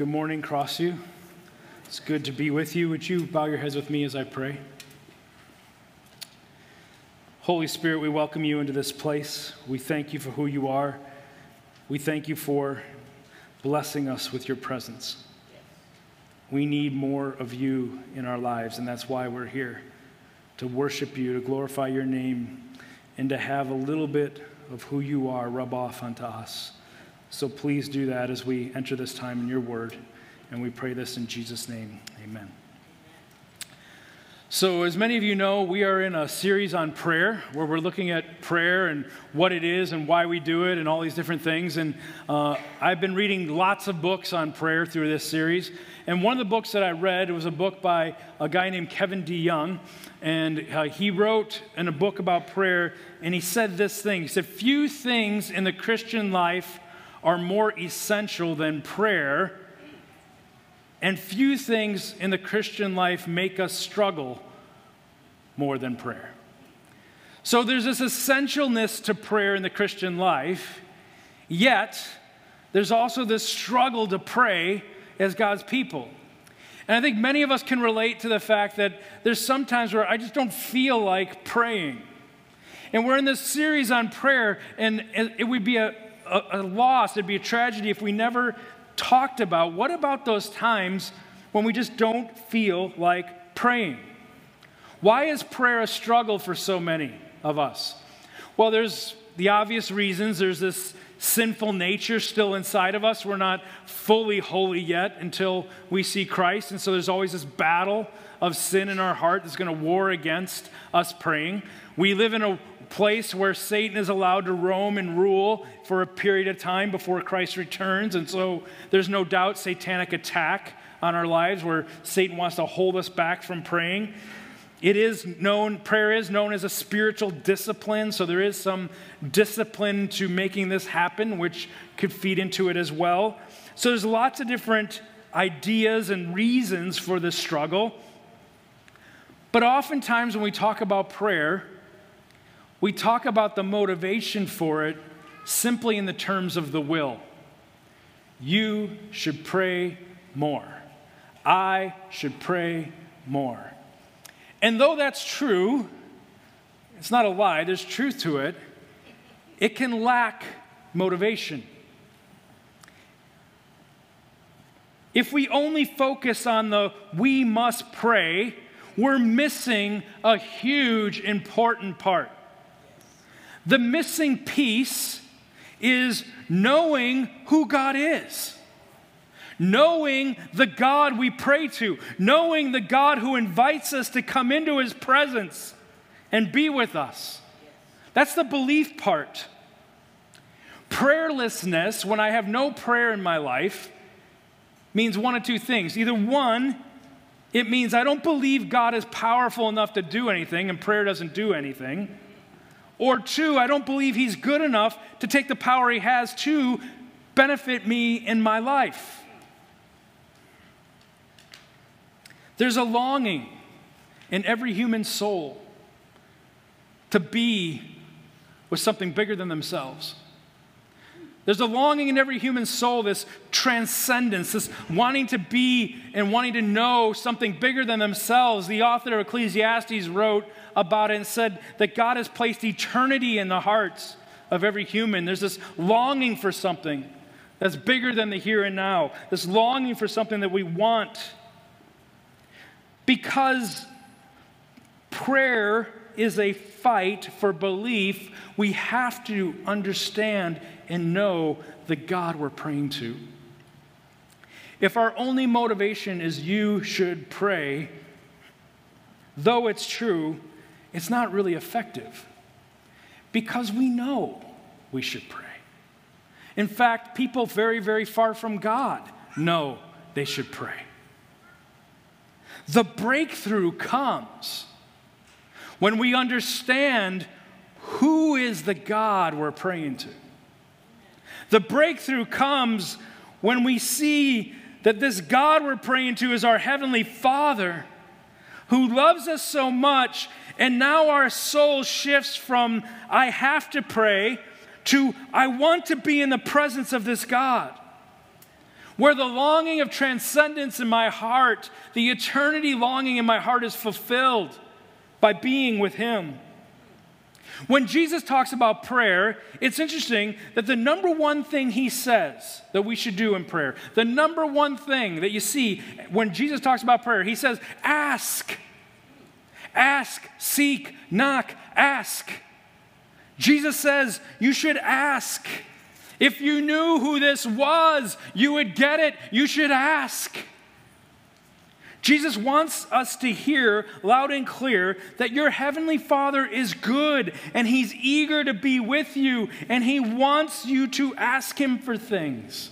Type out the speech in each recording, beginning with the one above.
Good morning, Crossview. It's good to be with you. Would you bow your heads with me as I pray? Holy Spirit, we welcome you into this place. We thank you for who you are. We thank you for blessing us with your presence. We need more of you in our lives, and that's why we're here to worship you, to glorify your name, and to have a little bit of who you are rub off onto us. So please do that as we enter this time in your word. And we pray this in Jesus' name. Amen. So, as many of you know, we are in a series on prayer where we're looking at prayer and what it is and why we do it and all these different things. And uh, I've been reading lots of books on prayer through this series. And one of the books that I read was a book by a guy named Kevin DeYoung. And uh, he wrote in a book about prayer, and he said this thing He said, Few things in the Christian life are more essential than prayer, and few things in the Christian life make us struggle more than prayer. So there's this essentialness to prayer in the Christian life, yet there's also this struggle to pray as God's people. And I think many of us can relate to the fact that there's sometimes where I just don't feel like praying. And we're in this series on prayer, and it would be a, a, a loss, it'd be a tragedy if we never talked about what about those times when we just don't feel like praying? Why is prayer a struggle for so many of us? Well, there's the obvious reasons. There's this sinful nature still inside of us. We're not fully holy yet until we see Christ. And so there's always this battle of sin in our heart that's going to war against us praying. We live in a place where Satan is allowed to roam and rule for a period of time before Christ returns. And so there's no doubt satanic attack on our lives where Satan wants to hold us back from praying. It is known, prayer is known as a spiritual discipline, so there is some discipline to making this happen, which could feed into it as well. So there's lots of different ideas and reasons for this struggle. But oftentimes when we talk about prayer, we talk about the motivation for it simply in the terms of the will. You should pray more. I should pray more. And though that's true, it's not a lie, there's truth to it, it can lack motivation. If we only focus on the we must pray, we're missing a huge important part. The missing piece is knowing who God is, knowing the God we pray to, knowing the God who invites us to come into his presence and be with us. That's the belief part. Prayerlessness, when I have no prayer in my life, means one of two things. Either one, it means I don't believe God is powerful enough to do anything, and prayer doesn't do anything. Or two, I don't believe he's good enough to take the power he has to benefit me in my life. There's a longing in every human soul to be with something bigger than themselves. There's a longing in every human soul, this transcendence, this wanting to be and wanting to know something bigger than themselves. The author of Ecclesiastes wrote about it and said that God has placed eternity in the hearts of every human. There's this longing for something that's bigger than the here and now, this longing for something that we want. Because prayer is a fight for belief, we have to understand and know the God we're praying to. If our only motivation is you should pray, though it's true, it's not really effective because we know we should pray. In fact, people very, very far from God know they should pray. The breakthrough comes when we understand who is the God we're praying to. The breakthrough comes when we see that this God we're praying to is our Heavenly Father who loves us so much, and now our soul shifts from I have to pray to I want to be in the presence of this God. where the longing of transcendence in my heart, the eternity longing in my heart is fulfilled by being with Him. When Jesus talks about prayer, it's interesting that the number one thing he says that we should do in prayer, the number one thing that you see when Jesus talks about prayer, he says, ask. Ask, seek, knock, ask. Jesus says you should ask. If you knew who this was, you would get it. You should ask. Jesus wants us to hear loud and clear that your heavenly Father is good and he's eager to be with you and he wants you to ask him for things.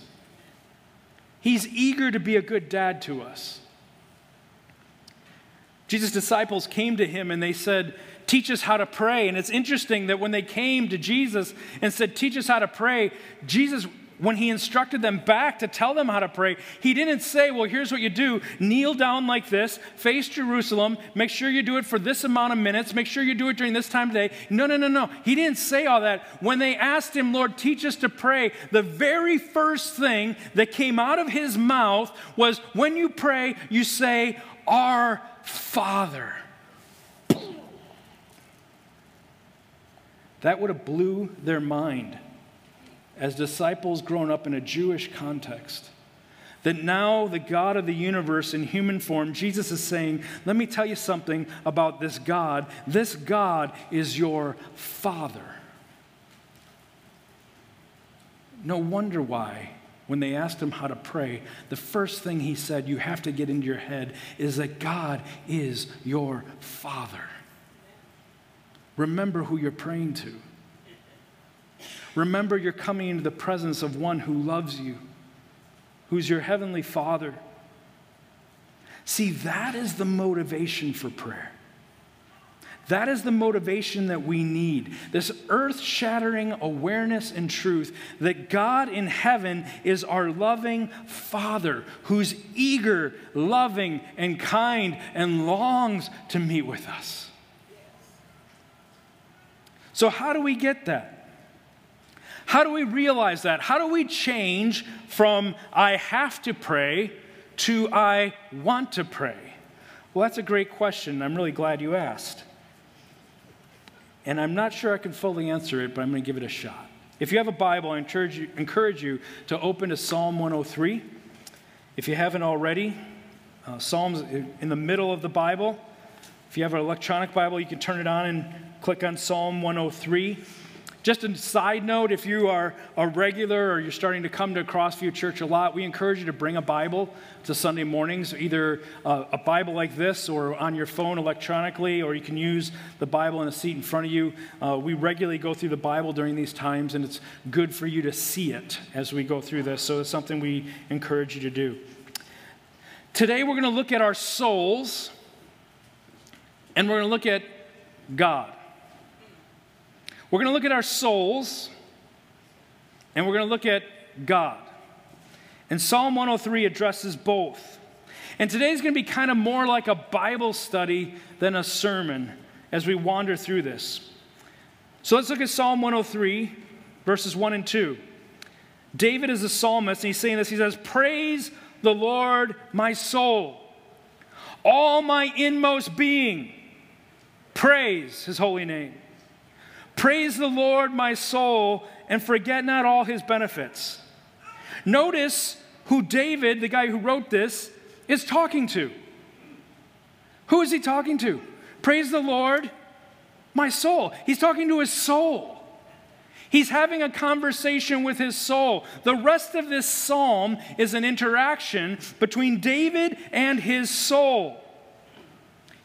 He's eager to be a good dad to us. Jesus' disciples came to him and they said, Teach us how to pray. And it's interesting that when they came to Jesus and said, Teach us how to pray, Jesus, when he instructed them back to tell them how to pray, he didn't say, Well, here's what you do kneel down like this, face Jerusalem, make sure you do it for this amount of minutes, make sure you do it during this time of day. No, no, no, no. He didn't say all that. When they asked him, Lord, teach us to pray, the very first thing that came out of his mouth was, When you pray, you say, Our Father. That would have blew their mind as disciples grown up in a Jewish context. That now the God of the universe in human form, Jesus is saying, Let me tell you something about this God. This God is your Father. No wonder why, when they asked him how to pray, the first thing he said, You have to get into your head, is that God is your Father. Remember who you're praying to. Remember you're coming into the presence of one who loves you, who's your heavenly Father. See, that is the motivation for prayer. That is the motivation that we need. This earth shattering awareness and truth that God in heaven is our loving Father who's eager, loving, and kind and longs to meet with us. So, how do we get that? How do we realize that? How do we change from I have to pray to I want to pray? Well, that's a great question. I'm really glad you asked. And I'm not sure I can fully answer it, but I'm going to give it a shot. If you have a Bible, I encourage you, encourage you to open to Psalm 103. If you haven't already, uh, Psalms in the middle of the Bible. If you have an electronic Bible, you can turn it on and click on Psalm 103. Just a side note if you are a regular or you're starting to come to Crossview Church a lot, we encourage you to bring a Bible to Sunday mornings, either uh, a Bible like this or on your phone electronically, or you can use the Bible in a seat in front of you. Uh, we regularly go through the Bible during these times, and it's good for you to see it as we go through this. So it's something we encourage you to do. Today, we're going to look at our souls, and we're going to look at God. We're going to look at our souls and we're going to look at God. And Psalm 103 addresses both. And today's going to be kind of more like a Bible study than a sermon as we wander through this. So let's look at Psalm 103, verses 1 and 2. David is a psalmist, and he's saying this. He says, Praise the Lord, my soul, all my inmost being. Praise his holy name. Praise the Lord, my soul, and forget not all his benefits. Notice who David, the guy who wrote this, is talking to. Who is he talking to? Praise the Lord, my soul. He's talking to his soul. He's having a conversation with his soul. The rest of this psalm is an interaction between David and his soul.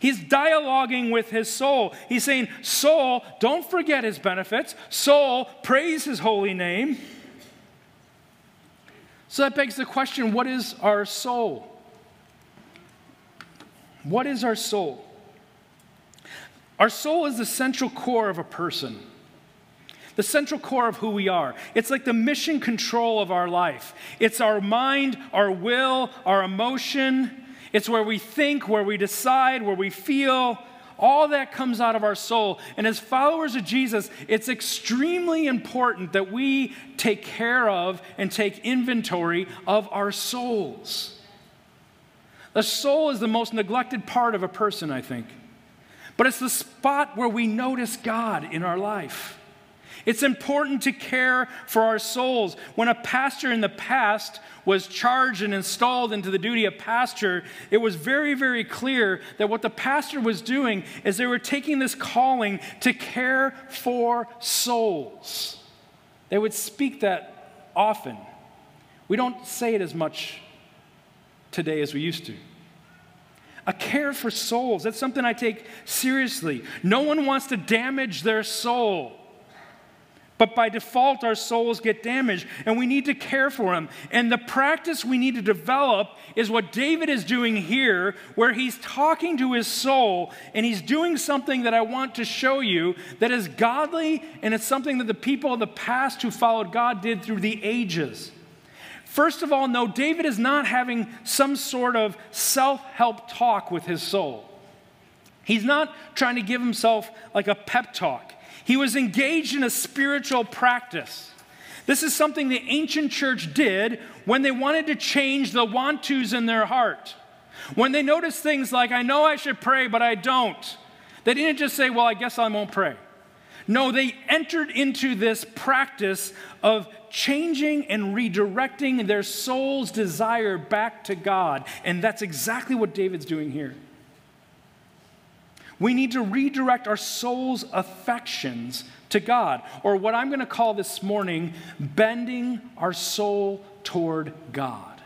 He's dialoguing with his soul. He's saying, Soul, don't forget his benefits. Soul, praise his holy name. So that begs the question what is our soul? What is our soul? Our soul is the central core of a person, the central core of who we are. It's like the mission control of our life. It's our mind, our will, our emotion, it's where we think, where we decide, where we feel. all that comes out of our soul. And as followers of Jesus, it's extremely important that we take care of and take inventory of our souls. The soul is the most neglected part of a person, I think. But it's the spot where we notice God in our life. It's important to care for our souls. When a pastor in the past was charged and installed into the duty of pastor, it was very, very clear that what the pastor was doing is they were taking this calling to care for souls. They would speak that often. We don't say it as much today as we used to. A care for souls, that's something I take seriously. No one wants to damage their soul. But by default, our souls get damaged, and we need to care for them. And the practice we need to develop is what David is doing here, where he's talking to his soul, and he's doing something that I want to show you that is godly, and it's something that the people of the past who followed God did through the ages. First of all, no, David is not having some sort of self help talk with his soul. He's not trying to give himself like a pep talk. He was engaged in a spiritual practice. This is something the ancient church did when they wanted to change the want tos in their heart. When they noticed things like, I know I should pray, but I don't, they didn't just say, Well, I guess I won't pray. No, they entered into this practice of changing and redirecting their soul's desire back to God. And that's exactly what David's doing here. We need to redirect our soul's affections to God, or what I'm going to call this morning, bending our soul toward God.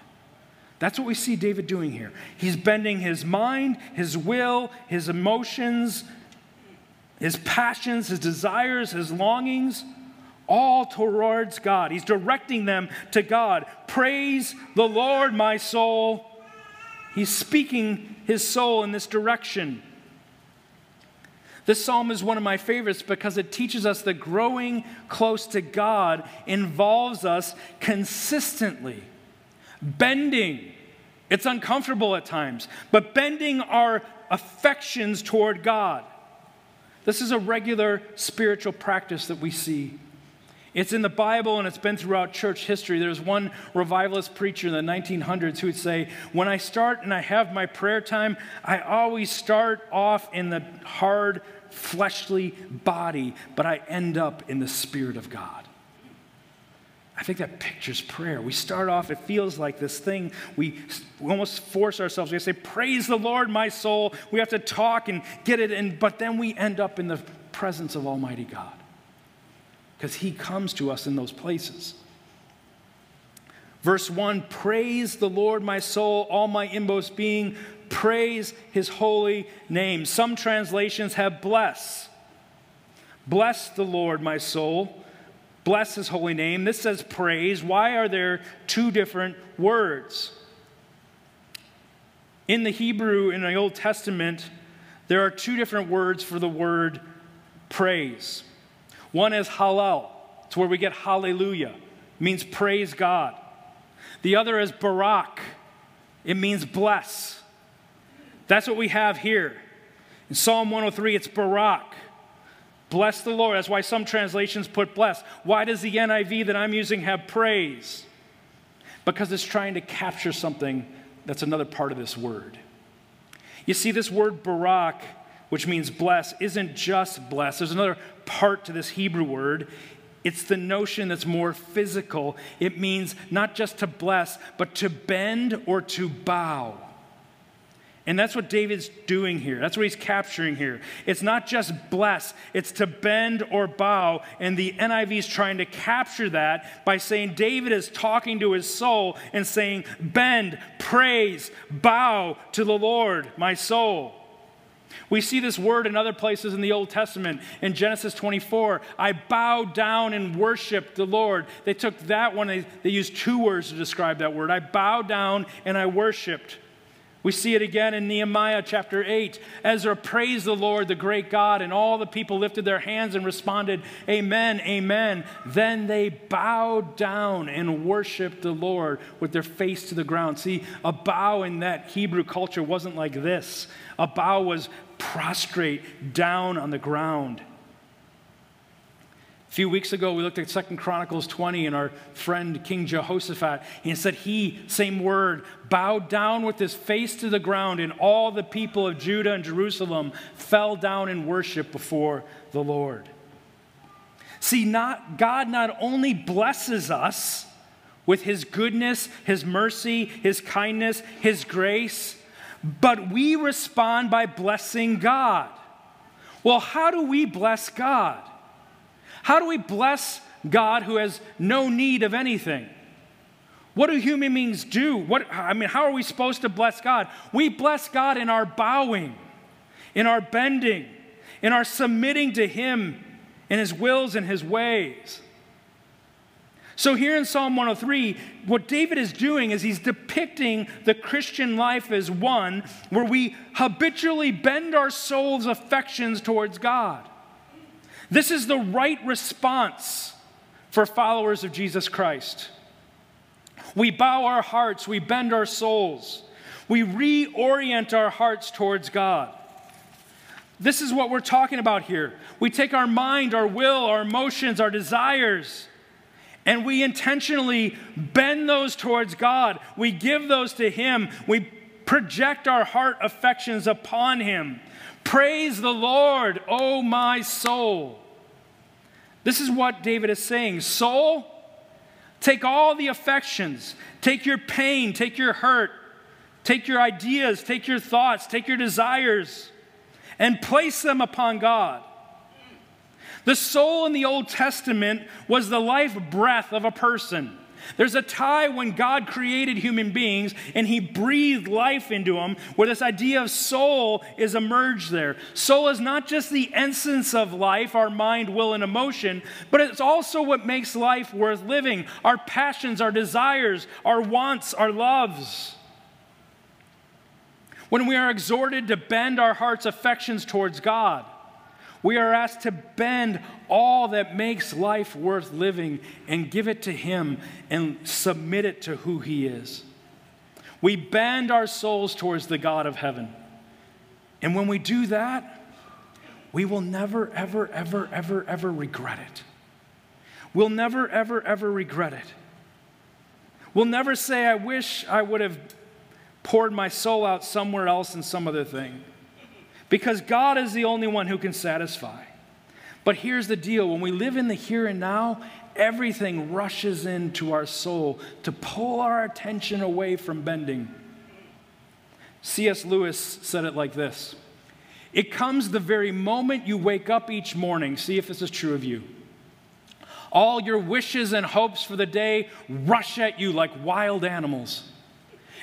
That's what we see David doing here. He's bending his mind, his will, his emotions, his passions, his desires, his longings, all towards God. He's directing them to God. Praise the Lord, my soul. He's speaking his soul in this direction. This psalm is one of my favorites because it teaches us that growing close to God involves us consistently bending. It's uncomfortable at times, but bending our affections toward God. This is a regular spiritual practice that we see. It's in the Bible and it's been throughout church history. There's one revivalist preacher in the 1900s who would say, When I start and I have my prayer time, I always start off in the hard fleshly body, but I end up in the Spirit of God. I think that pictures prayer. We start off, it feels like this thing. We, we almost force ourselves. We say, Praise the Lord, my soul. We have to talk and get it in, but then we end up in the presence of Almighty God because He comes to us in those places. Verse 1 Praise the Lord, my soul, all my inmost being. Praise his holy name. Some translations have bless. Bless the Lord, my soul. Bless his holy name. This says praise. Why are there two different words? In the Hebrew, in the Old Testament, there are two different words for the word praise. One is halal, it's where we get hallelujah, it means praise God. The other is barak, it means bless. That's what we have here. In Psalm 103, it's Barak. Bless the Lord. That's why some translations put bless. Why does the NIV that I'm using have praise? Because it's trying to capture something that's another part of this word. You see, this word Barak, which means bless, isn't just bless. There's another part to this Hebrew word. It's the notion that's more physical. It means not just to bless, but to bend or to bow. And that's what David's doing here. That's what he's capturing here. It's not just bless, it's to bend or bow. And the NIV is trying to capture that by saying David is talking to his soul and saying, Bend, praise, bow to the Lord, my soul. We see this word in other places in the Old Testament. In Genesis 24, I bowed down and worshiped the Lord. They took that one, they, they used two words to describe that word. I bowed down and I worshiped. We see it again in Nehemiah chapter 8. Ezra praised the Lord, the great God, and all the people lifted their hands and responded, Amen, Amen. Then they bowed down and worshiped the Lord with their face to the ground. See, a bow in that Hebrew culture wasn't like this, a bow was prostrate down on the ground. A few weeks ago, we looked at Second Chronicles 20, and our friend King Jehoshaphat, he said he, same word, bowed down with his face to the ground, and all the people of Judah and Jerusalem fell down in worship before the Lord. See, not, God not only blesses us with his goodness, his mercy, his kindness, his grace, but we respond by blessing God. Well, how do we bless God? How do we bless God who has no need of anything? What do human beings do? What, I mean, how are we supposed to bless God? We bless God in our bowing, in our bending, in our submitting to Him in His wills and His ways. So, here in Psalm 103, what David is doing is he's depicting the Christian life as one where we habitually bend our soul's affections towards God. This is the right response for followers of Jesus Christ. We bow our hearts, we bend our souls, we reorient our hearts towards God. This is what we're talking about here. We take our mind, our will, our emotions, our desires, and we intentionally bend those towards God. We give those to Him. We project our heart affections upon Him. Praise the Lord, O my soul. This is what David is saying. Soul, take all the affections, take your pain, take your hurt, take your ideas, take your thoughts, take your desires, and place them upon God. The soul in the Old Testament was the life breath of a person. There's a tie when God created human beings and he breathed life into them, where this idea of soul is emerged there. Soul is not just the essence of life, our mind, will, and emotion, but it's also what makes life worth living our passions, our desires, our wants, our loves. When we are exhorted to bend our heart's affections towards God, we are asked to bend all that makes life worth living and give it to Him and submit it to who He is. We bend our souls towards the God of heaven. And when we do that, we will never, ever, ever, ever, ever regret it. We'll never, ever, ever regret it. We'll never say, I wish I would have poured my soul out somewhere else in some other thing because God is the only one who can satisfy. But here's the deal when we live in the here and now, everything rushes into our soul to pull our attention away from bending. C.S. Lewis said it like this It comes the very moment you wake up each morning. See if this is true of you. All your wishes and hopes for the day rush at you like wild animals.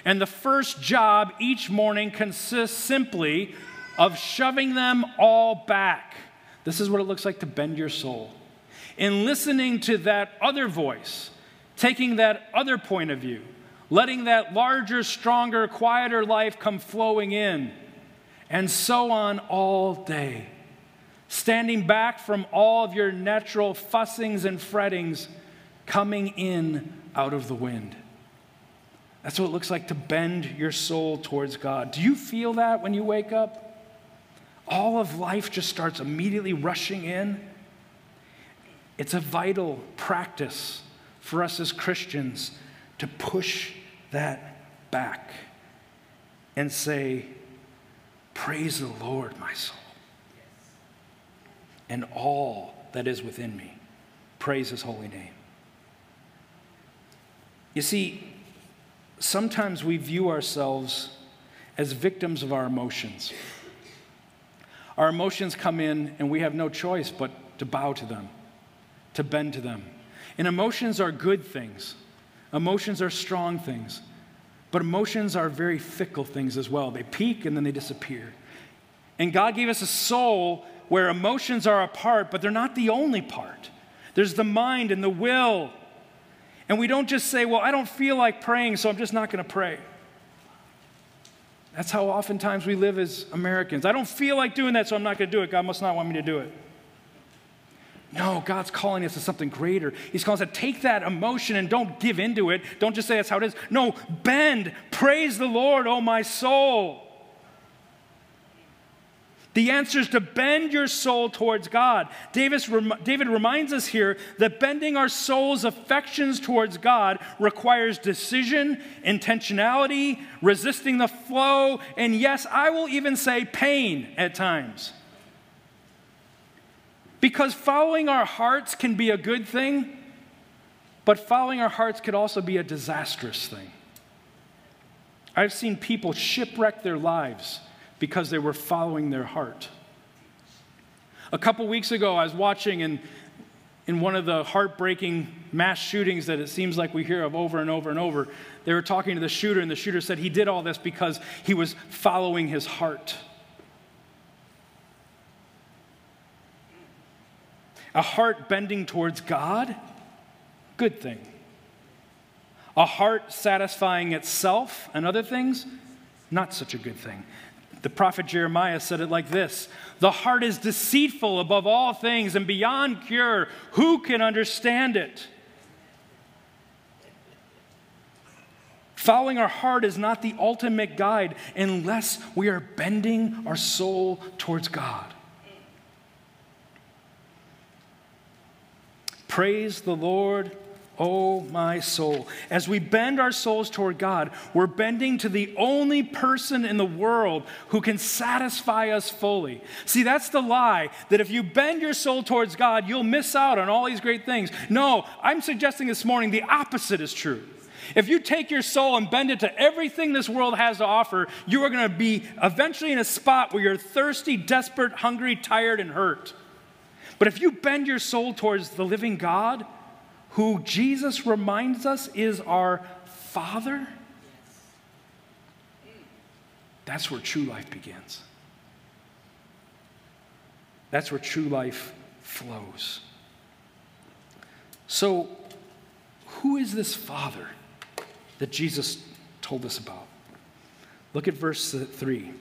And the first job each morning consists simply of shoving them all back. This is what it looks like to bend your soul. In listening to that other voice, taking that other point of view, letting that larger, stronger, quieter life come flowing in, and so on all day. Standing back from all of your natural fussings and frettings, coming in out of the wind. That's what it looks like to bend your soul towards God. Do you feel that when you wake up? All of life just starts immediately rushing in. It's a vital practice for us as Christians to push that back and say, Praise the Lord, my soul, and all that is within me. Praise his holy name. You see, sometimes we view ourselves as victims of our emotions. Our emotions come in, and we have no choice but to bow to them, to bend to them. And emotions are good things, emotions are strong things, but emotions are very fickle things as well. They peak and then they disappear. And God gave us a soul where emotions are a part, but they're not the only part. There's the mind and the will. And we don't just say, Well, I don't feel like praying, so I'm just not going to pray. That's how oftentimes we live as Americans. I don't feel like doing that, so I'm not going to do it. God must not want me to do it. No, God's calling us to something greater. He's calling us to take that emotion and don't give into it. Don't just say that's how it is. No, bend. Praise the Lord, oh my soul. The answer is to bend your soul towards God. Davis, David reminds us here that bending our soul's affections towards God requires decision, intentionality, resisting the flow, and yes, I will even say pain at times. Because following our hearts can be a good thing, but following our hearts could also be a disastrous thing. I've seen people shipwreck their lives because they were following their heart. A couple weeks ago, I was watching in, in one of the heartbreaking mass shootings that it seems like we hear of over and over and over. They were talking to the shooter, and the shooter said he did all this because he was following his heart. A heart bending towards God, good thing. A heart satisfying itself and other things, not such a good thing. The prophet Jeremiah said it like this The heart is deceitful above all things and beyond cure. Who can understand it? Following our heart is not the ultimate guide unless we are bending our soul towards God. Praise the Lord Oh, my soul. As we bend our souls toward God, we're bending to the only person in the world who can satisfy us fully. See, that's the lie that if you bend your soul towards God, you'll miss out on all these great things. No, I'm suggesting this morning the opposite is true. If you take your soul and bend it to everything this world has to offer, you are going to be eventually in a spot where you're thirsty, desperate, hungry, tired, and hurt. But if you bend your soul towards the living God, who Jesus reminds us is our Father, that's where true life begins. That's where true life flows. So, who is this Father that Jesus told us about? Look at verse 3.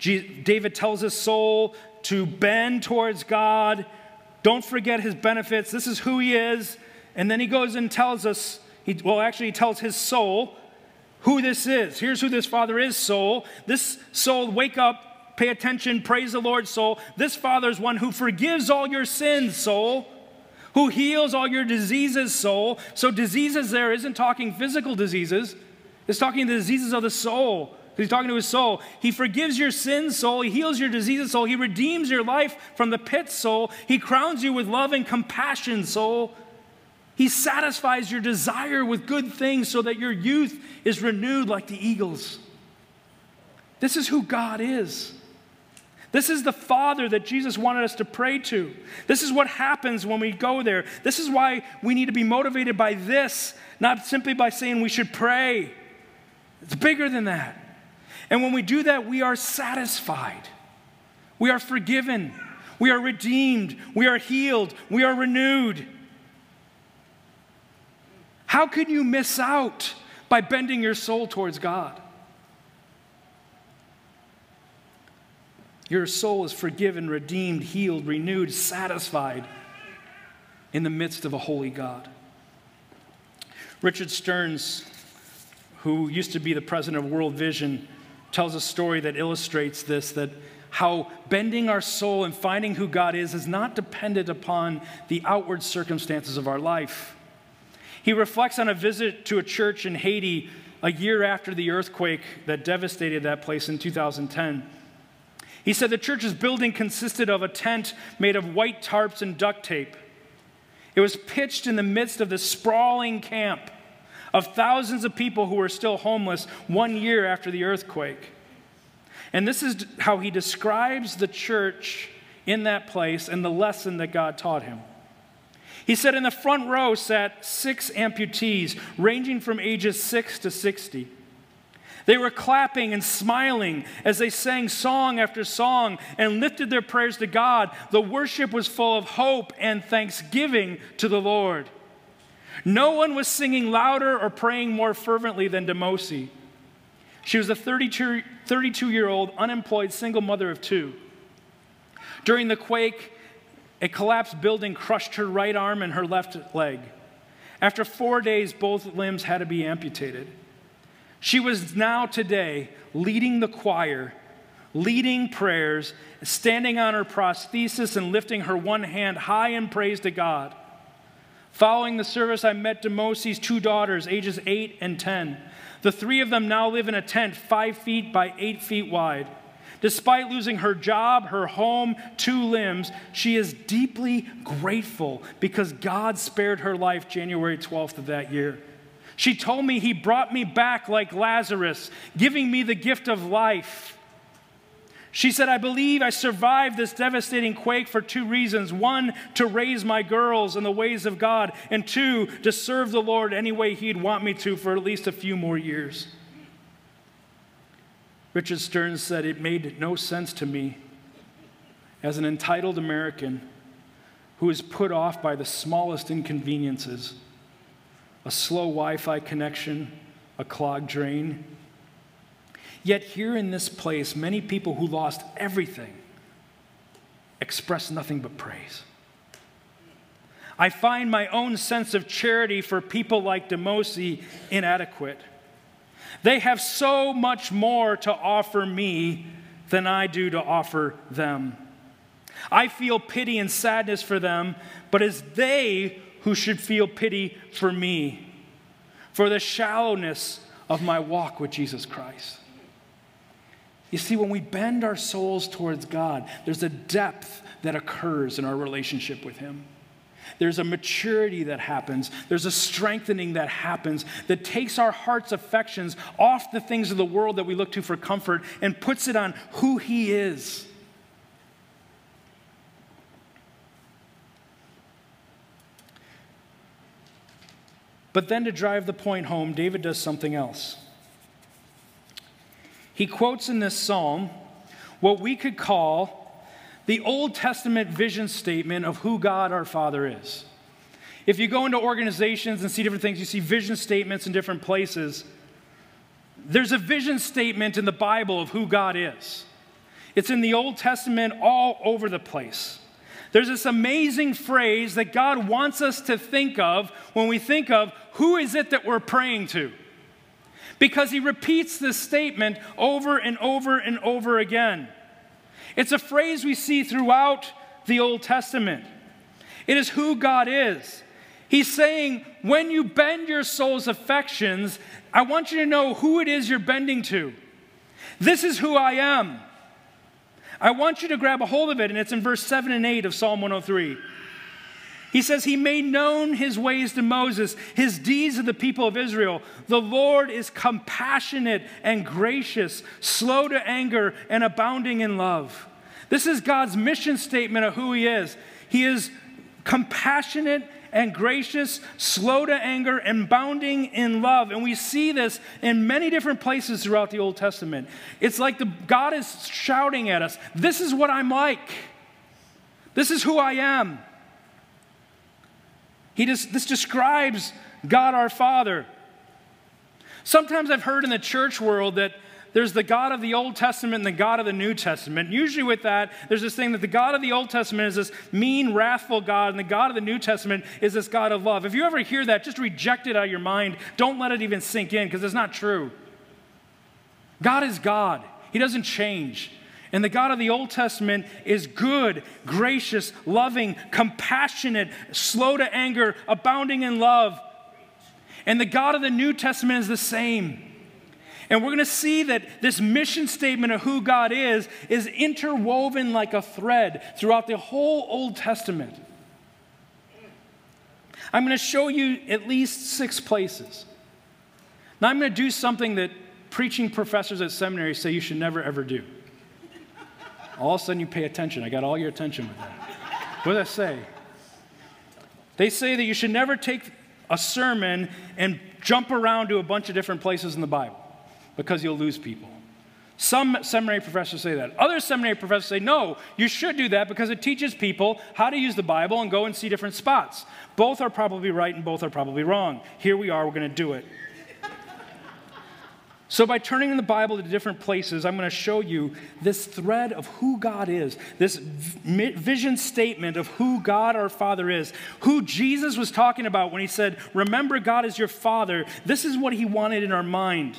David tells his soul to bend towards God. Don't forget his benefits. This is who he is. And then he goes and tells us, he, well, actually, he tells his soul who this is. Here's who this father is, soul. This soul, wake up, pay attention, praise the Lord, soul. This father is one who forgives all your sins, soul. Who heals all your diseases, soul. So, diseases there isn't talking physical diseases, it's talking the diseases of the soul. He's talking to his soul. He forgives your sins, soul. He heals your diseases, soul. He redeems your life from the pit, soul. He crowns you with love and compassion, soul. He satisfies your desire with good things so that your youth is renewed like the eagles. This is who God is. This is the Father that Jesus wanted us to pray to. This is what happens when we go there. This is why we need to be motivated by this, not simply by saying we should pray. It's bigger than that. And when we do that, we are satisfied. We are forgiven. We are redeemed. We are healed. We are renewed. How can you miss out by bending your soul towards God? Your soul is forgiven, redeemed, healed, renewed, satisfied in the midst of a holy God. Richard Stearns, who used to be the president of World Vision, tells a story that illustrates this that how bending our soul and finding who God is is not dependent upon the outward circumstances of our life. He reflects on a visit to a church in Haiti a year after the earthquake that devastated that place in 2010. He said the church's building consisted of a tent made of white tarps and duct tape. It was pitched in the midst of the sprawling camp of thousands of people who were still homeless one year after the earthquake. And this is how he describes the church in that place and the lesson that God taught him. He said in the front row sat six amputees, ranging from ages 6 to 60. They were clapping and smiling as they sang song after song and lifted their prayers to God. The worship was full of hope and thanksgiving to the Lord. No one was singing louder or praying more fervently than Demosi. She was a 32, 32 year old unemployed single mother of two. During the quake, a collapsed building crushed her right arm and her left leg. After four days, both limbs had to be amputated. She was now today leading the choir, leading prayers, standing on her prosthesis and lifting her one hand high in praise to God. Following the service, I met Demosi's two daughters, ages 8 and 10. The three of them now live in a tent five feet by eight feet wide. Despite losing her job, her home, two limbs, she is deeply grateful because God spared her life January 12th of that year. She told me he brought me back like Lazarus, giving me the gift of life. She said, I believe I survived this devastating quake for two reasons. One, to raise my girls in the ways of God, and two, to serve the Lord any way He'd want me to for at least a few more years. Richard Stearns said, It made no sense to me as an entitled American who is put off by the smallest inconveniences a slow Wi Fi connection, a clogged drain Yet, here in this place, many people who lost everything express nothing but praise. I find my own sense of charity for people like Demosi inadequate. They have so much more to offer me than I do to offer them. I feel pity and sadness for them, but it's they who should feel pity for me, for the shallowness of my walk with Jesus Christ. You see, when we bend our souls towards God, there's a depth that occurs in our relationship with Him. There's a maturity that happens. There's a strengthening that happens that takes our heart's affections off the things of the world that we look to for comfort and puts it on who He is. But then to drive the point home, David does something else. He quotes in this psalm what we could call the Old Testament vision statement of who God our Father is. If you go into organizations and see different things, you see vision statements in different places. There's a vision statement in the Bible of who God is. It's in the Old Testament all over the place. There's this amazing phrase that God wants us to think of when we think of who is it that we're praying to because he repeats this statement over and over and over again. It's a phrase we see throughout the Old Testament. It is who God is. He's saying, when you bend your soul's affections, I want you to know who it is you're bending to. This is who I am. I want you to grab a hold of it, and it's in verse 7 and 8 of Psalm 103. He says, He made known His ways to Moses, His deeds to the people of Israel. The Lord is compassionate and gracious, slow to anger, and abounding in love. This is God's mission statement of who He is. He is compassionate and gracious, slow to anger, and bounding in love. And we see this in many different places throughout the Old Testament. It's like the, God is shouting at us, This is what I'm like. This is who I am. He just, this describes God our Father. Sometimes I've heard in the church world that there's the God of the Old Testament and the God of the New Testament. Usually, with that, there's this thing that the God of the Old Testament is this mean, wrathful God, and the God of the New Testament is this God of love. If you ever hear that, just reject it out of your mind. Don't let it even sink in because it's not true. God is God, He doesn't change. And the God of the Old Testament is good, gracious, loving, compassionate, slow to anger, abounding in love. And the God of the New Testament is the same. And we're going to see that this mission statement of who God is is interwoven like a thread throughout the whole Old Testament. I'm going to show you at least six places. Now, I'm going to do something that preaching professors at seminary say you should never ever do. All of a sudden, you pay attention. I got all your attention with that. What does that say? They say that you should never take a sermon and jump around to a bunch of different places in the Bible because you'll lose people. Some seminary professors say that. Other seminary professors say, no, you should do that because it teaches people how to use the Bible and go and see different spots. Both are probably right and both are probably wrong. Here we are, we're going to do it. So, by turning in the Bible to different places, I'm going to show you this thread of who God is, this vision statement of who God our Father is, who Jesus was talking about when he said, Remember God is your Father. This is what he wanted in our mind.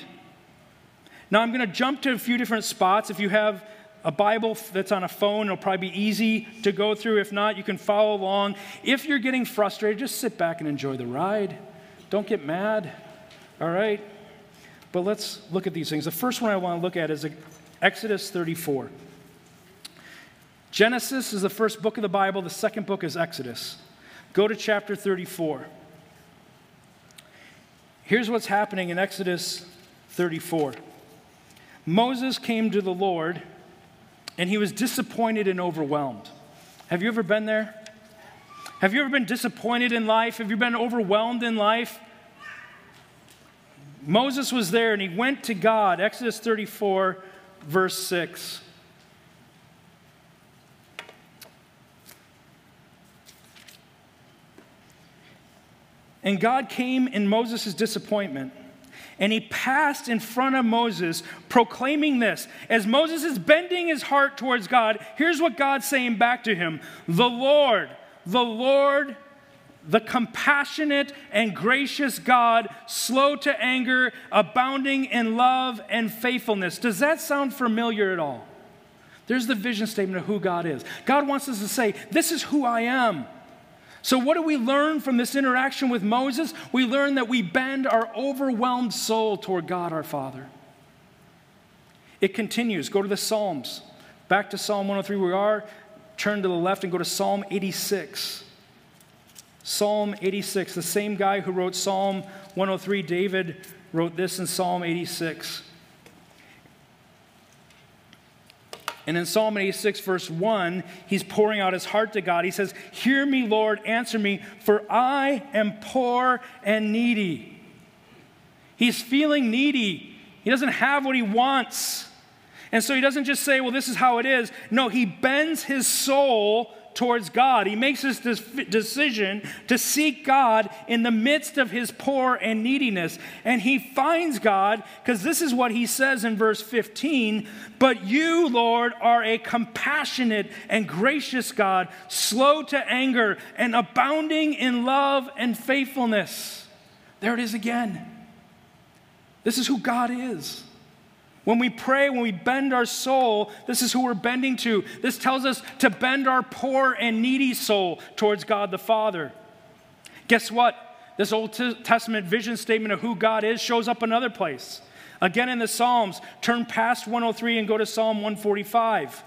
Now, I'm going to jump to a few different spots. If you have a Bible that's on a phone, it'll probably be easy to go through. If not, you can follow along. If you're getting frustrated, just sit back and enjoy the ride. Don't get mad. All right? But let's look at these things. The first one I want to look at is Exodus 34. Genesis is the first book of the Bible, the second book is Exodus. Go to chapter 34. Here's what's happening in Exodus 34. Moses came to the Lord and he was disappointed and overwhelmed. Have you ever been there? Have you ever been disappointed in life? Have you been overwhelmed in life? Moses was there and he went to God. Exodus 34, verse 6. And God came in Moses' disappointment. And he passed in front of Moses, proclaiming this. As Moses is bending his heart towards God, here's what God's saying back to him The Lord, the Lord the compassionate and gracious God, slow to anger, abounding in love and faithfulness. Does that sound familiar at all? There's the vision statement of who God is. God wants us to say, This is who I am. So, what do we learn from this interaction with Moses? We learn that we bend our overwhelmed soul toward God our Father. It continues. Go to the Psalms. Back to Psalm 103, we are. Turn to the left and go to Psalm 86. Psalm 86, the same guy who wrote Psalm 103, David, wrote this in Psalm 86. And in Psalm 86, verse 1, he's pouring out his heart to God. He says, Hear me, Lord, answer me, for I am poor and needy. He's feeling needy. He doesn't have what he wants. And so he doesn't just say, Well, this is how it is. No, he bends his soul towards God. He makes this decision to seek God in the midst of his poor and neediness. And he finds God because this is what he says in verse 15 But you, Lord, are a compassionate and gracious God, slow to anger and abounding in love and faithfulness. There it is again. This is who God is. When we pray, when we bend our soul, this is who we're bending to. This tells us to bend our poor and needy soul towards God the Father. Guess what? This Old Testament vision statement of who God is shows up another place. Again in the Psalms, turn past 103 and go to Psalm 145.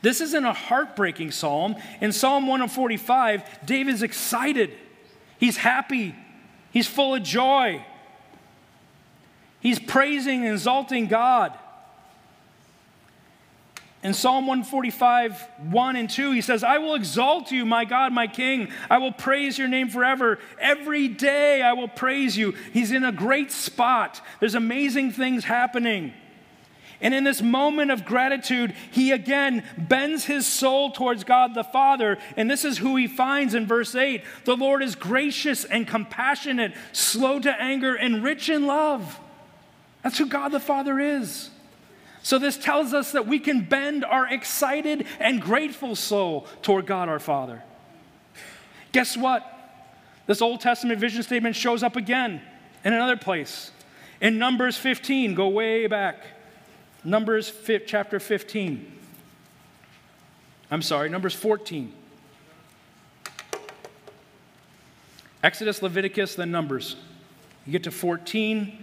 This isn't a heartbreaking psalm. In Psalm 145, David's excited. He's happy. He's full of joy. He's praising and exalting God. In Psalm 145, 1 and 2, he says, I will exalt you, my God, my King. I will praise your name forever. Every day I will praise you. He's in a great spot. There's amazing things happening. And in this moment of gratitude, he again bends his soul towards God the Father. And this is who he finds in verse 8 The Lord is gracious and compassionate, slow to anger, and rich in love. That's who God the Father is. So, this tells us that we can bend our excited and grateful soul toward God our Father. Guess what? This Old Testament vision statement shows up again in another place. In Numbers 15, go way back. Numbers chapter 15. I'm sorry, Numbers 14. Exodus, Leviticus, then Numbers. You get to 14,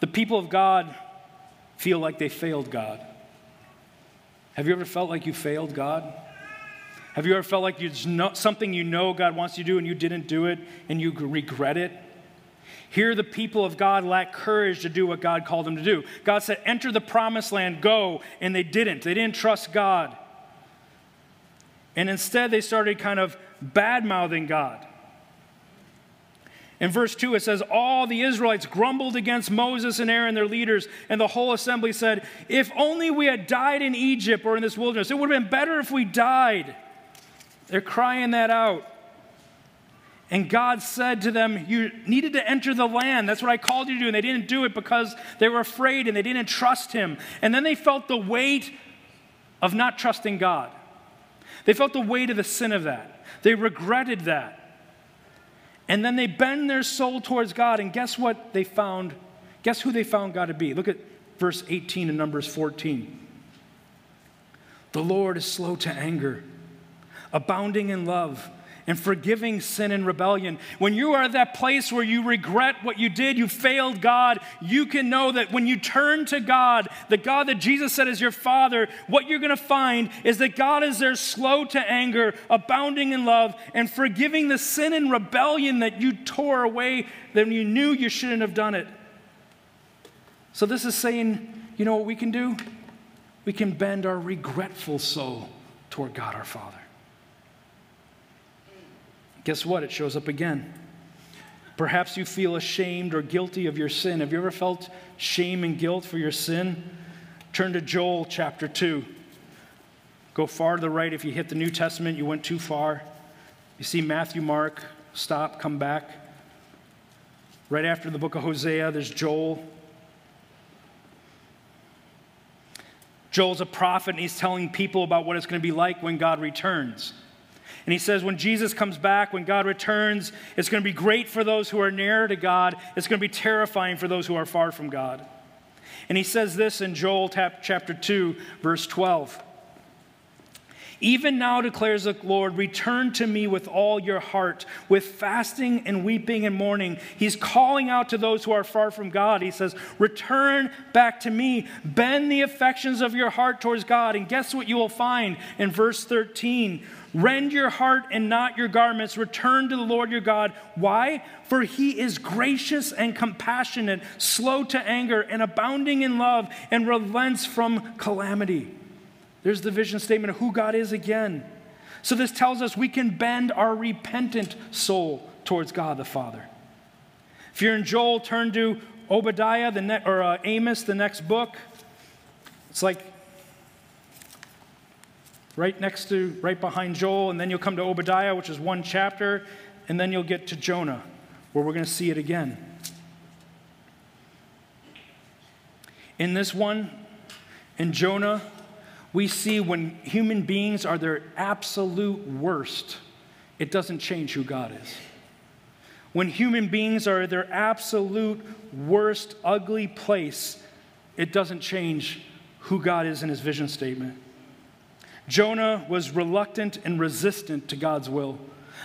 The people of God feel like they failed God. Have you ever felt like you failed God? Have you ever felt like there's something you know God wants you to do and you didn't do it and you regret it? Here, the people of God lack courage to do what God called them to do. God said, Enter the promised land, go, and they didn't. They didn't trust God. And instead, they started kind of bad mouthing God. In verse 2, it says, All the Israelites grumbled against Moses and Aaron, their leaders, and the whole assembly said, If only we had died in Egypt or in this wilderness. It would have been better if we died. They're crying that out. And God said to them, You needed to enter the land. That's what I called you to do. And they didn't do it because they were afraid and they didn't trust Him. And then they felt the weight of not trusting God. They felt the weight of the sin of that. They regretted that. And then they bend their soul towards God. And guess what they found? Guess who they found God to be? Look at verse 18 in Numbers 14. The Lord is slow to anger, abounding in love and forgiving sin and rebellion. When you are at that place where you regret what you did, you failed God, you can know that when you turn to God, the God that Jesus said is your Father, what you're going to find is that God is there slow to anger, abounding in love, and forgiving the sin and rebellion that you tore away that you knew you shouldn't have done it. So, this is saying, you know what we can do? We can bend our regretful soul toward God our Father. Guess what? It shows up again. Perhaps you feel ashamed or guilty of your sin. Have you ever felt shame and guilt for your sin? Turn to Joel chapter 2. Go far to the right. If you hit the New Testament, you went too far. You see Matthew, Mark, stop, come back. Right after the book of Hosea, there's Joel. Joel's a prophet, and he's telling people about what it's going to be like when God returns. And he says, when Jesus comes back, when God returns, it's going to be great for those who are near to God. It's going to be terrifying for those who are far from God. And he says this in Joel chapter 2, verse 12. Even now declares the Lord, return to me with all your heart, with fasting and weeping and mourning. He's calling out to those who are far from God. He says, Return back to me, bend the affections of your heart towards God. And guess what you will find in verse 13? Rend your heart and not your garments. Return to the Lord your God. Why? For he is gracious and compassionate, slow to anger, and abounding in love, and relents from calamity. There's the vision statement of who God is again. So this tells us we can bend our repentant soul towards God the Father. If you're in Joel, turn to Obadiah the ne- or uh, Amos, the next book. It's like right next to, right behind Joel, and then you'll come to Obadiah, which is one chapter, and then you'll get to Jonah, where we're going to see it again. In this one, in Jonah, we see when human beings are their absolute worst, it doesn't change who God is. When human beings are their absolute worst, ugly place, it doesn't change who God is in his vision statement. Jonah was reluctant and resistant to God's will.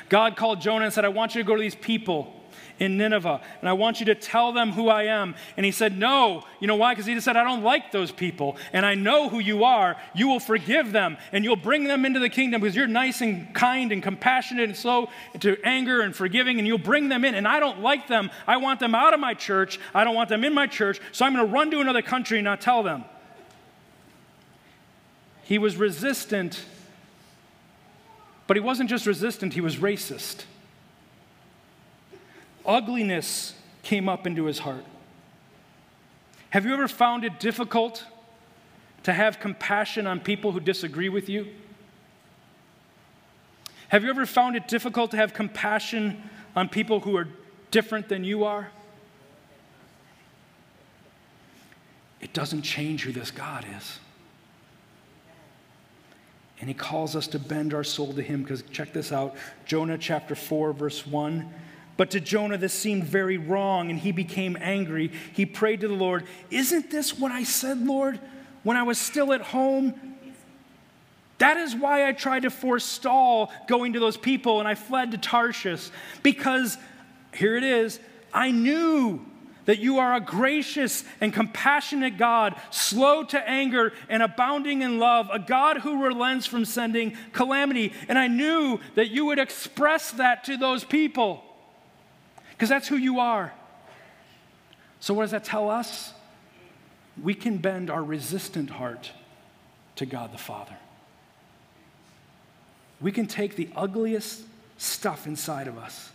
God called Jonah and said, I want you to go to these people in Nineveh, and I want you to tell them who I am. And he said, No. You know why? Because he just said, I don't like those people, and I know who you are. You will forgive them, and you'll bring them into the kingdom because you're nice and kind and compassionate and slow to anger and forgiving, and you'll bring them in. And I don't like them. I want them out of my church. I don't want them in my church, so I'm going to run to another country and not tell them. He was resistant, but he wasn't just resistant, he was racist. Ugliness came up into his heart. Have you ever found it difficult to have compassion on people who disagree with you? Have you ever found it difficult to have compassion on people who are different than you are? It doesn't change who this God is. And he calls us to bend our soul to him because check this out Jonah chapter 4, verse 1. But to Jonah, this seemed very wrong, and he became angry. He prayed to the Lord, Isn't this what I said, Lord, when I was still at home? That is why I tried to forestall going to those people and I fled to Tarshish. Because, here it is, I knew that you are a gracious and compassionate God, slow to anger and abounding in love, a God who relents from sending calamity. And I knew that you would express that to those people because that's who you are. So, what does that tell us? We can bend our resistant heart to God the Father. We can take the ugliest stuff inside of us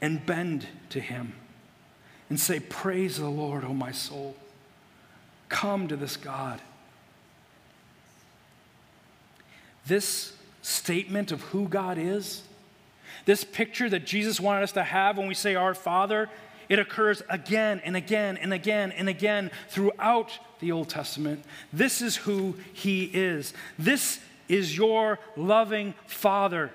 and bend to Him and say, Praise the Lord, O my soul. Come to this God. This statement of who God is This picture that Jesus wanted us to have when we say our Father, it occurs again and again and again and again throughout the Old Testament. This is who He is. This is your loving Father.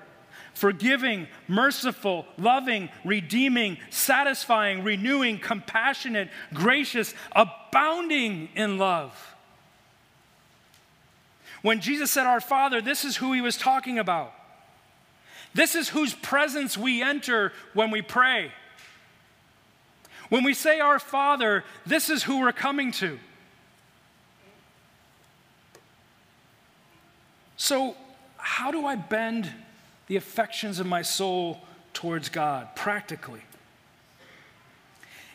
Forgiving, merciful, loving, redeeming, satisfying, renewing, compassionate, gracious, abounding in love. When Jesus said, Our Father, this is who he was talking about. This is whose presence we enter when we pray. When we say our Father, this is who we're coming to. So, how do I bend the affections of my soul towards God practically?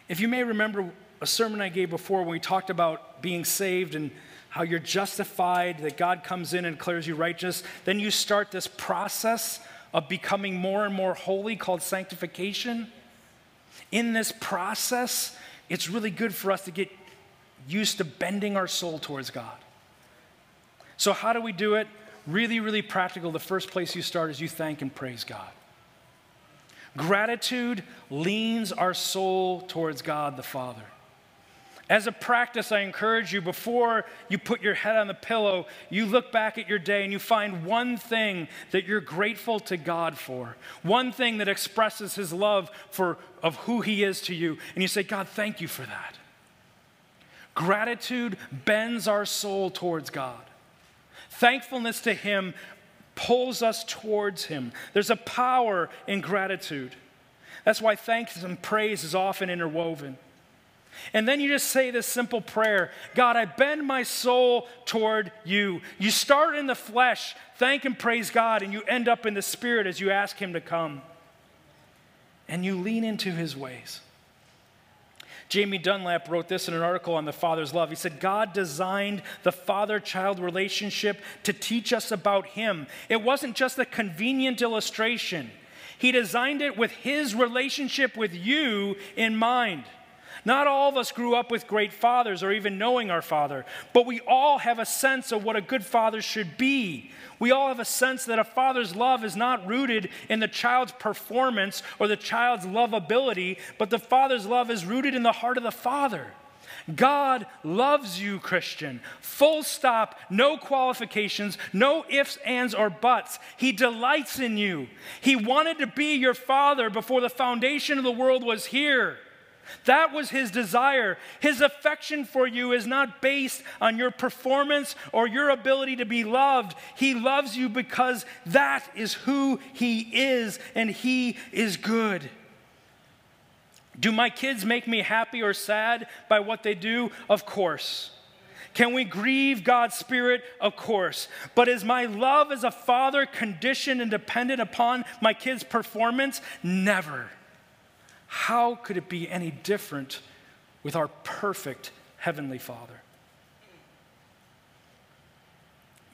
If you may remember a sermon I gave before when we talked about being saved and how you're justified, that God comes in and declares you righteous, then you start this process of becoming more and more holy called sanctification. In this process, it's really good for us to get used to bending our soul towards God. So, how do we do it? Really, really practical. The first place you start is you thank and praise God. Gratitude leans our soul towards God the Father. As a practice, I encourage you before you put your head on the pillow, you look back at your day and you find one thing that you're grateful to God for, one thing that expresses His love for, of who He is to you. And you say, God, thank you for that. Gratitude bends our soul towards God. Thankfulness to Him pulls us towards Him. There's a power in gratitude. That's why thanks and praise is often interwoven. And then you just say this simple prayer God, I bend my soul toward you. You start in the flesh, thank and praise God, and you end up in the spirit as you ask Him to come. And you lean into His ways. Jamie Dunlop wrote this in an article on the Father's love. He said, God designed the father child relationship to teach us about Him. It wasn't just a convenient illustration, He designed it with His relationship with you in mind. Not all of us grew up with great fathers or even knowing our father, but we all have a sense of what a good father should be. We all have a sense that a father's love is not rooted in the child's performance or the child's lovability, but the father's love is rooted in the heart of the father. God loves you, Christian. Full stop, no qualifications, no ifs, ands, or buts. He delights in you. He wanted to be your father before the foundation of the world was here. That was his desire. His affection for you is not based on your performance or your ability to be loved. He loves you because that is who he is, and he is good. Do my kids make me happy or sad by what they do? Of course. Can we grieve God's Spirit? Of course. But is my love as a father conditioned and dependent upon my kids' performance? Never. How could it be any different with our perfect Heavenly Father?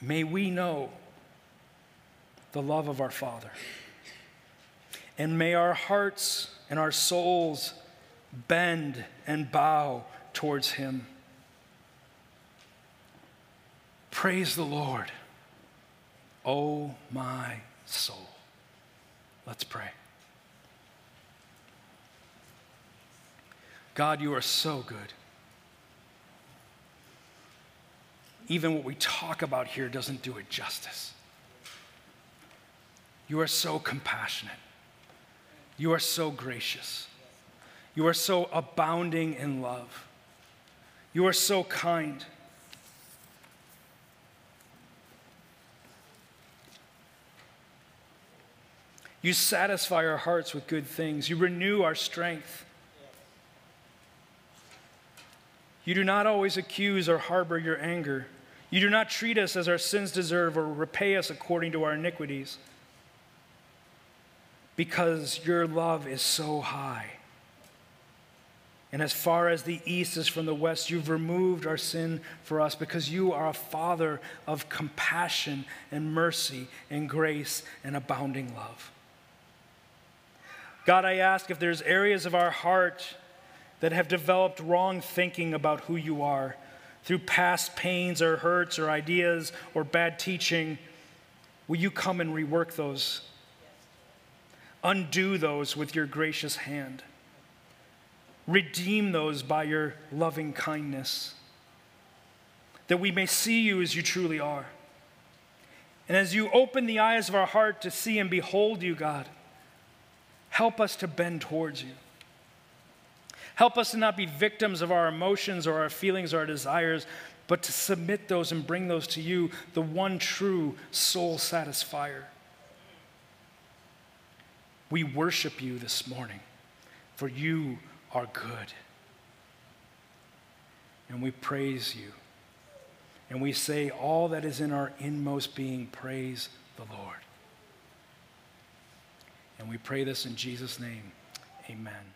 May we know the love of our Father. And may our hearts and our souls bend and bow towards Him. Praise the Lord, oh my soul. Let's pray. God, you are so good. Even what we talk about here doesn't do it justice. You are so compassionate. You are so gracious. You are so abounding in love. You are so kind. You satisfy our hearts with good things. You renew our strength. You do not always accuse or harbor your anger. You do not treat us as our sins deserve or repay us according to our iniquities. Because your love is so high. And as far as the east is from the west, you've removed our sin for us because you are a father of compassion and mercy and grace and abounding love. God, I ask if there's areas of our heart that have developed wrong thinking about who you are through past pains or hurts or ideas or bad teaching, will you come and rework those? Undo those with your gracious hand. Redeem those by your loving kindness, that we may see you as you truly are. And as you open the eyes of our heart to see and behold you, God, help us to bend towards you. Help us to not be victims of our emotions or our feelings or our desires, but to submit those and bring those to you, the one true soul satisfier. We worship you this morning, for you are good. And we praise you. And we say, all that is in our inmost being, praise the Lord. And we pray this in Jesus' name. Amen.